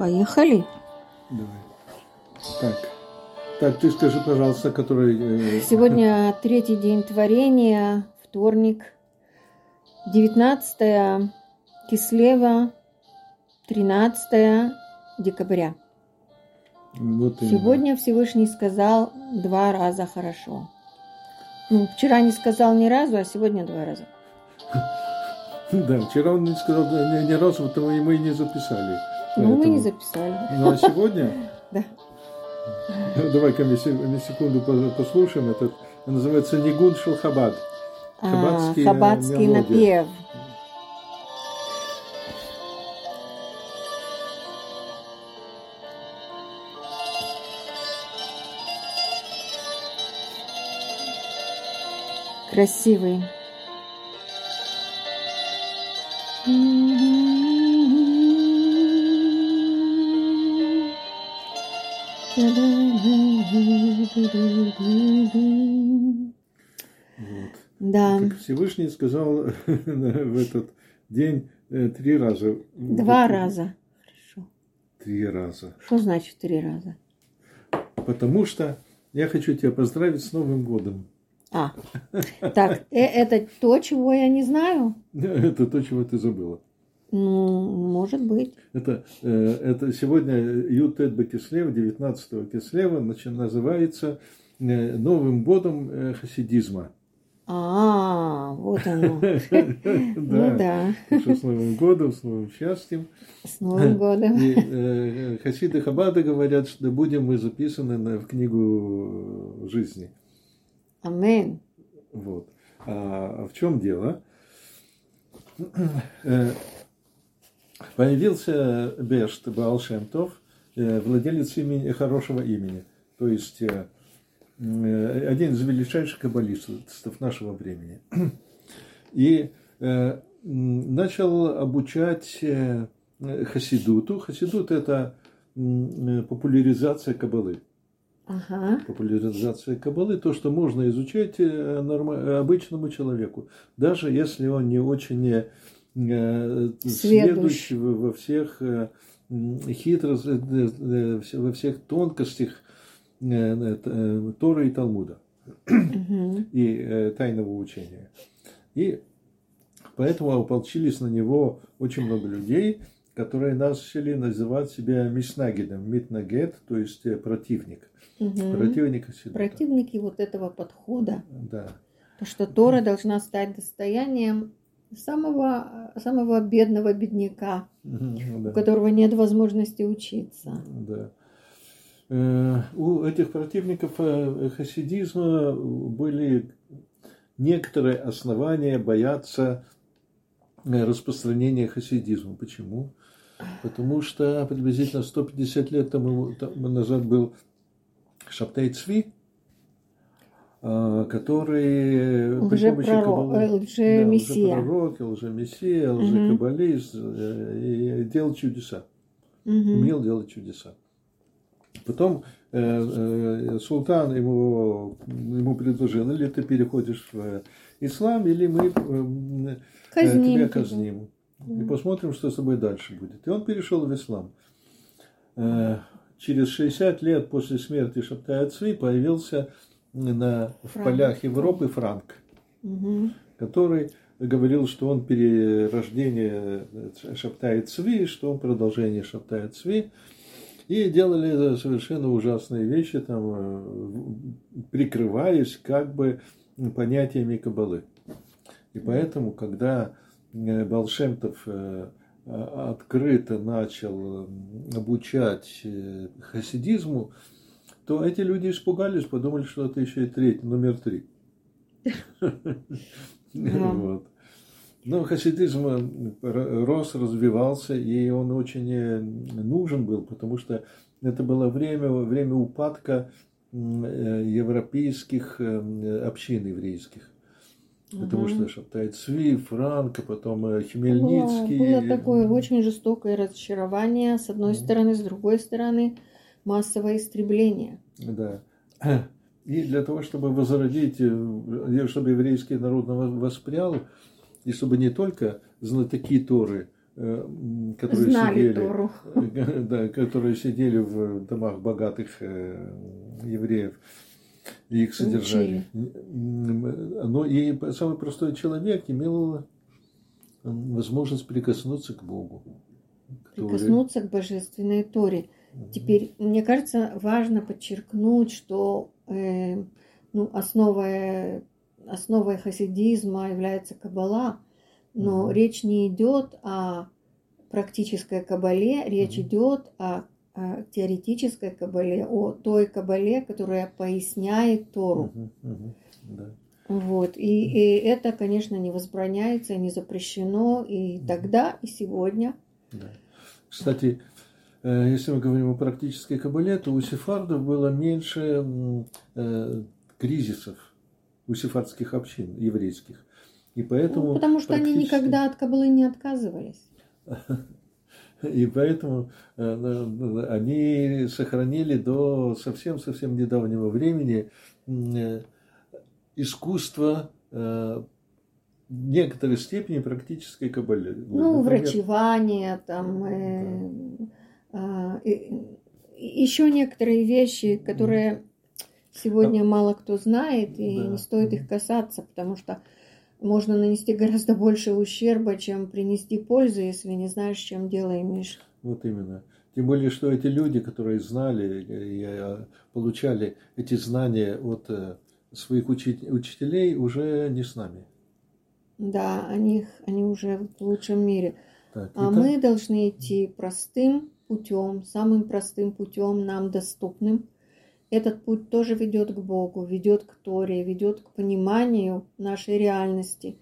Поехали. Давай. Так. Так, ты скажи, пожалуйста, который... э, Сегодня третий день творения, вторник, 19 Кислева, 13 декабря. Вот именно. Сегодня Всевышний сказал два раза хорошо. Ну, вчера не сказал ни разу, а сегодня два раза. Да, вчера он не сказал ни, ни разу, потому и мы не записали. Ну, мы не Поэтому- записали. Ну, а сегодня... Да. Давай-ка на се- на секунду по- послушаем. Это называется Нигун Шелхабад. А, Хаббатский, Хаббатский мелодия. напев. Красивый. Вот. Да, Как Всевышний сказал в этот день э, три раза. два Вот, раза. Хорошо. Три раза. Что значит три раза? Потому что я хочу тебя поздравить с Новым годом. А, так, э, это то, чего я не знаю? Это то, чего ты забыла. Ну, может быть. Это, э, это сегодня Ютет Бакислева, 19 Кислева, называется э, Новым годом э, хасидизма. А, вот оно. Ну да, что с Новым годом, с новым счастьем. с Новым годом. Хасиды Хабада говорят, что будем мы записаны в книгу жизни. Амен. Вот. А в чем дело? Э, Появился Бешт Баалшемтов, владелец имени, хорошего имени. То есть э, э, один из величайших каббалистов нашего времени. И э, начал обучать э, хасидуту. Хасидут – это э, популяризация каббалы Ага. популяризация каббалы, то, что можно изучать э, норма- обычному человеку, даже если он не очень э, сведущ во всех э, м, хитрость, э, во всех тонкостях Торы и Талмуда и тайного учения. И поэтому ополчились на него очень много людей, которые начали называть себя миснагидом, митнагет, то есть противник, Мгм. противник Хасидута. Противники вот этого подхода, Да. то что Тора должна стать достоянием самого, самого бедного бедняка, у которого нет возможности учиться. Да. Э, У этих противников э, хасидизма были некоторые основания бояться э, распространения хасидизма. Почему? Потому что приблизительно 150 лет тому, тому назад был Шаптай Цви, э, который при помощи Лжепророк, Каббалы- э, лжемессия. Да, лжепророк, лжемессия, лжекаббалист, э, и делал чудеса Мгм. умел делать чудеса. Потом э, э, султан ему, ему предложил, или ты переходишь в ислам, или мы э, Казним тебя казним. И Мгм. посмотрим, что с тобой дальше будет. И он перешел в ислам. Э, Через 60 лет после смерти Шаптая Цви появился на, в Франк. полях Европы Франк Мгм. который говорил, что он перерождение Шаптая Цви, что он продолжение Шаптая Цви. И делали совершенно ужасные вещи, там, э, прикрываясь как бы понятиями Кабалы. И поэтому, когда э, Балшемтов э, а- открыто начал э, обучать э, хасидизму, то эти люди испугались, подумали, что это еще и третий, номер три. Да. Вот. Но хасидизм э, рос, развивался, и он очень э, нужен был, потому что это было время, время упадка э, европейских общин еврейских. Потому Мгм. что Шаптай Цви, Франко, потом э, Было, Хмельницкий. было такое очень жестокое разочарование, с одной Мгм. стороны, с другой стороны, массовое истребление. Да. И для того, чтобы возродить, э, чтобы еврейский народ воспрял, и чтобы не только знатоки Торы которые Знали сидели, Тору. да, которые сидели в домах богатых евреев и их содержали. Но и самый простой человек имел возможность прикоснуться к Богу. Прикоснуться к божественной Торе. Теперь, мне кажется, важно подчеркнуть, что э, ну, основой, основой хасидизма является Каббала, но mm речь не идет о практической Каббале, речь mm идет о, о теоретической Каббале, о той Каббале, которая поясняет Тору. mm Да. Вот. И, и это, конечно, не возбраняется, не запрещено и тогда, и сегодня. Да. Кстати, если мы говорим о практической кабале, то у сефардов было меньше э, кризисов у сефардских общин еврейских. И поэтому ну, потому что практически... они никогда от кабалы не отказывались. И поэтому э, они сохранили до совсем-совсем недавнего времени искусство некоторой степени практической кабале. Ну, Например, врачевание, там, э, э, э, еще некоторые вещи, которые сегодня мало кто знает, и да. не стоит их касаться, потому что можно нанести гораздо больше ущерба, чем принести пользу, если не знаешь, чем дело имеешь. Вот именно. Тем более, что эти люди, которые знали и получали эти знания от своих учителей, уже не с нами. Да, они, они уже в лучшем мире. Так, а мы должны идти простым путем, самым простым путем, нам доступным. Этот путь тоже ведет к Богу, ведет к Торе, ведет к пониманию нашей реальности.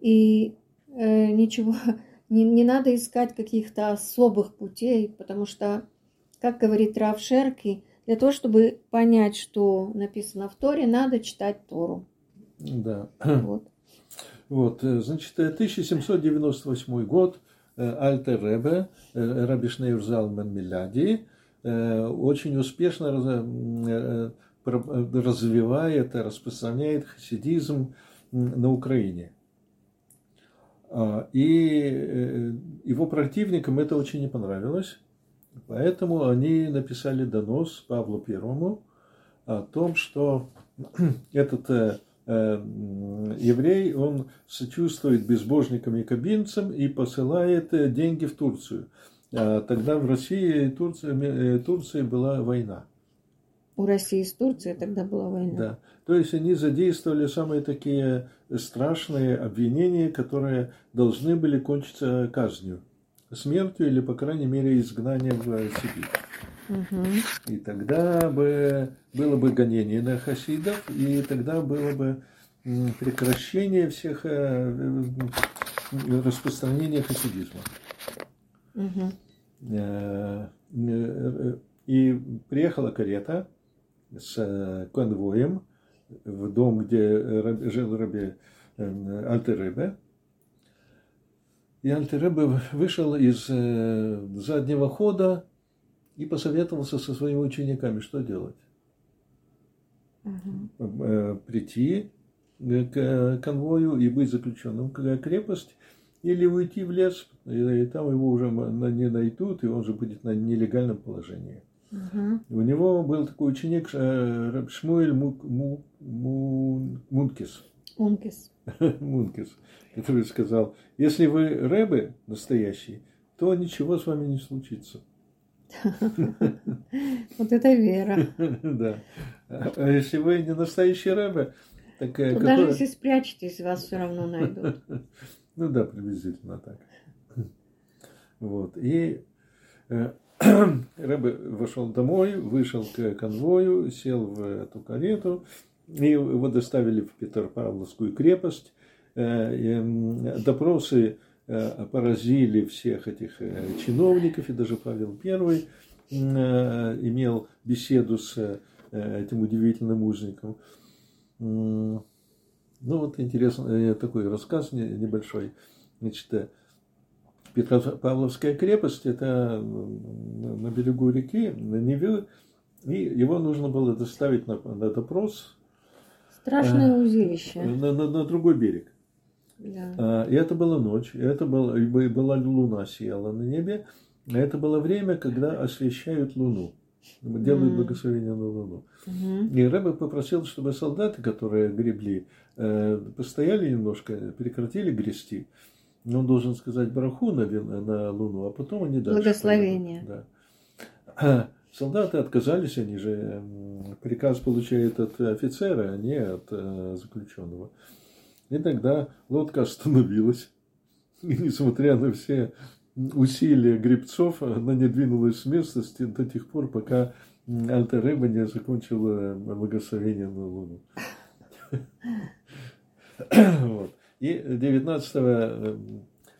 И э, ничего, не, не надо искать каких-то особых путей, потому что, как говорит Рав Шерки, для того, чтобы понять, что написано в Торе, надо читать Тору. Да. Вот. Вот, э, значит, 1798 год, э, Альтер Ребе, э, Раби Шнейр Залман Миляди, очень успешно развивает, распространяет хасидизм на Украине. А, и его противникам это очень не понравилось, поэтому они написали донос Павлу Первому о том, что этот Э, еврей, он сочувствует безбожникам и кабинцам и посылает э, деньги в Турцию. А тогда в России и Турции, э, Турции была война. У России с Турцией тогда была война. Да. То есть они задействовали самые такие страшные обвинения, которые должны были кончиться казнью. Смертью или, по крайней мере, изгнанием в Сибирь. Угу. И тогда бы было бы гонение на хасидов, и тогда было бы прекращение всех э, распространения хасидизма. Угу. И приехала карета с конвоем в дом, где жил Раби Альтеребе. И Альтеребе вышел из заднего хода и посоветовался со своими учениками, что делать. Угу. Прийти к конвою и быть заключенным в крепость, или уйти в лес, и там его уже не найдут, и он же будет на нелегальном положении. Угу. У него был такой ученик э, Шмуэль Мук, Му, Му, Мункис. Мункис. Мункис, который сказал, если вы рэбы настоящий, то ничего с вами не случится. Вот это вера. Да. А если вы не настоящий рэбе, так... Э, даже если спрячетесь, вас все равно найдут. Ну да, приблизительно так. Вот. И э, Рэбе вошел домой, вышел к конвою, сел в эту карету, и его доставили в Петропавловскую крепость. Э, допросы поразили всех этих э, чиновников, и даже Павел I э, имел беседу с этим удивительным узником. Ну вот интересный такой рассказ небольшой. Значит, Петропавловская крепость, это на берегу реки, на Неве, и его нужно было доставить на, на допрос. Страшное узилище. На, на, на другой берег. Да. И это была ночь, и это была, и была луна сияла на небе. Это было время, когда освещают луну. Делают mm. благословение на луну. Mm-hmm. И Рэбе попросил, чтобы солдаты, которые гребли, э, постояли немножко, прекратили грести. Он должен сказать браху на, на луну, а потом они дальше. Благословение. Да. Солдаты отказались, они же приказ получают от офицера, а не от э, заключенного. И тогда лодка остановилась. И несмотря на все усилия гребцов, она не двинулась с места до тех пор, пока Альта Рыба не закончила благословение на Луну. Вот. И 19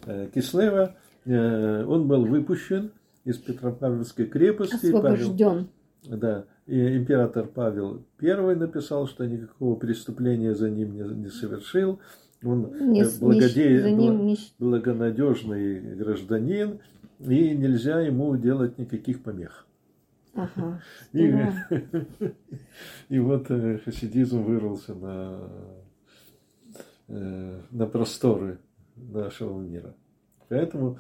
э, Кислева э, он был выпущен из Петропавловской крепости. Освобожден. Павел, да. И император Павел I написал, что никакого преступления за ним не, не совершил. Он не, благоде... ним не... благонадежный гражданин, и нельзя ему делать никаких помех. Ага, и, и вот э, хасидизм вырвался на, э, на просторы нашего мира. Поэтому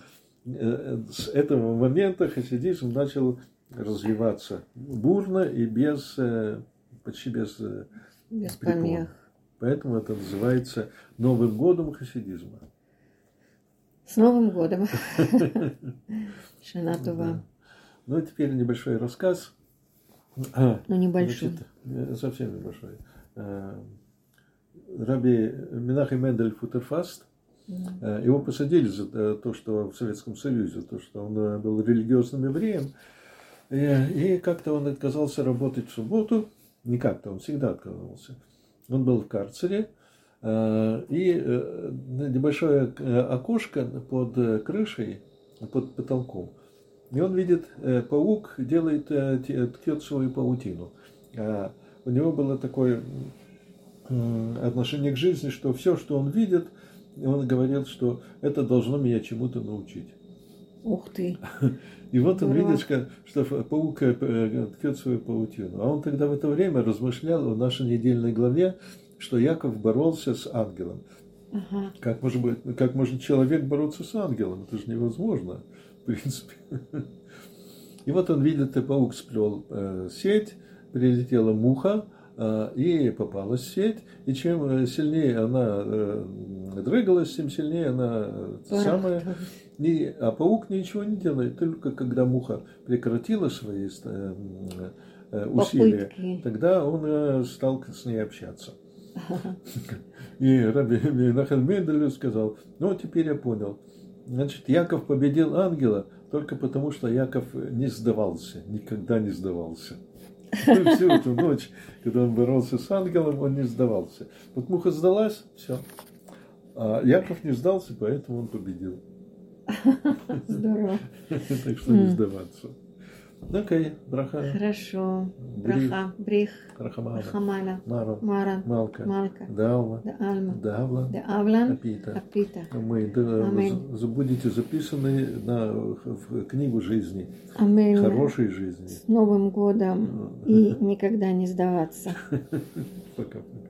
Э, с этого момента хасидизм начал развиваться бурно и без, э, почти без, э, без помех. Поэтому это называется Новым годом хасидизма. С Новым годом. Шанатова. Ну, теперь небольшой рассказ. Ну, небольшой. Значит, совсем небольшой. Раби Минахи Мендель Футерфаст Э, его посадили за э, то, что в Советском Союзе, то, что он э, был религиозным евреем. И, и как-то он отказался работать в субботу. Не как-то, он всегда отказывался. Он был в карцере. И небольшое окошко под крышей, под потолком. И он видит, паук делает, ткет свою паутину. А у него было такое отношение к жизни, что все, что он видит – он говорил, что это должно меня чему-то научить. Ух ты! И вот он видит, что паук э, ткет свою паутину. А он тогда в это время размышлял в нашей недельной главе, что Яков боролся с ангелом. Ага. Как, может быть, как может человек бороться с ангелом? Это же невозможно, в принципе. И вот он видит, и паук сплел э, сеть, прилетела муха, э, и попалась в сеть. И чем э, сильнее она э, дрыгалась, тем сильнее она самая. И, а паук ничего не делает, только когда муха прекратила свои э, э, усилия, Попытки. тогда он э, стал с ней общаться. И Раби Нахаль Мендель сказал, ну теперь я понял. Значит, Яков победил ангела только потому, что Яков не сдавался, никогда не сдавался. Всю эту ночь, когда он боролся с ангелом, он не сдавался. Вот муха сдалась, все, а Яков не сдался, поэтому он победил. Здорово. Так что не сдаваться. Окей, браха. Хорошо. Браха, брих, рахамана, мара, мара, малка, малка, давла, альма, давла, авлан, апита. апита. Мы будете записаны на, в книгу жизни, Аминь. хорошей жизни. С Новым годом и никогда не сдаваться. Пока-пока.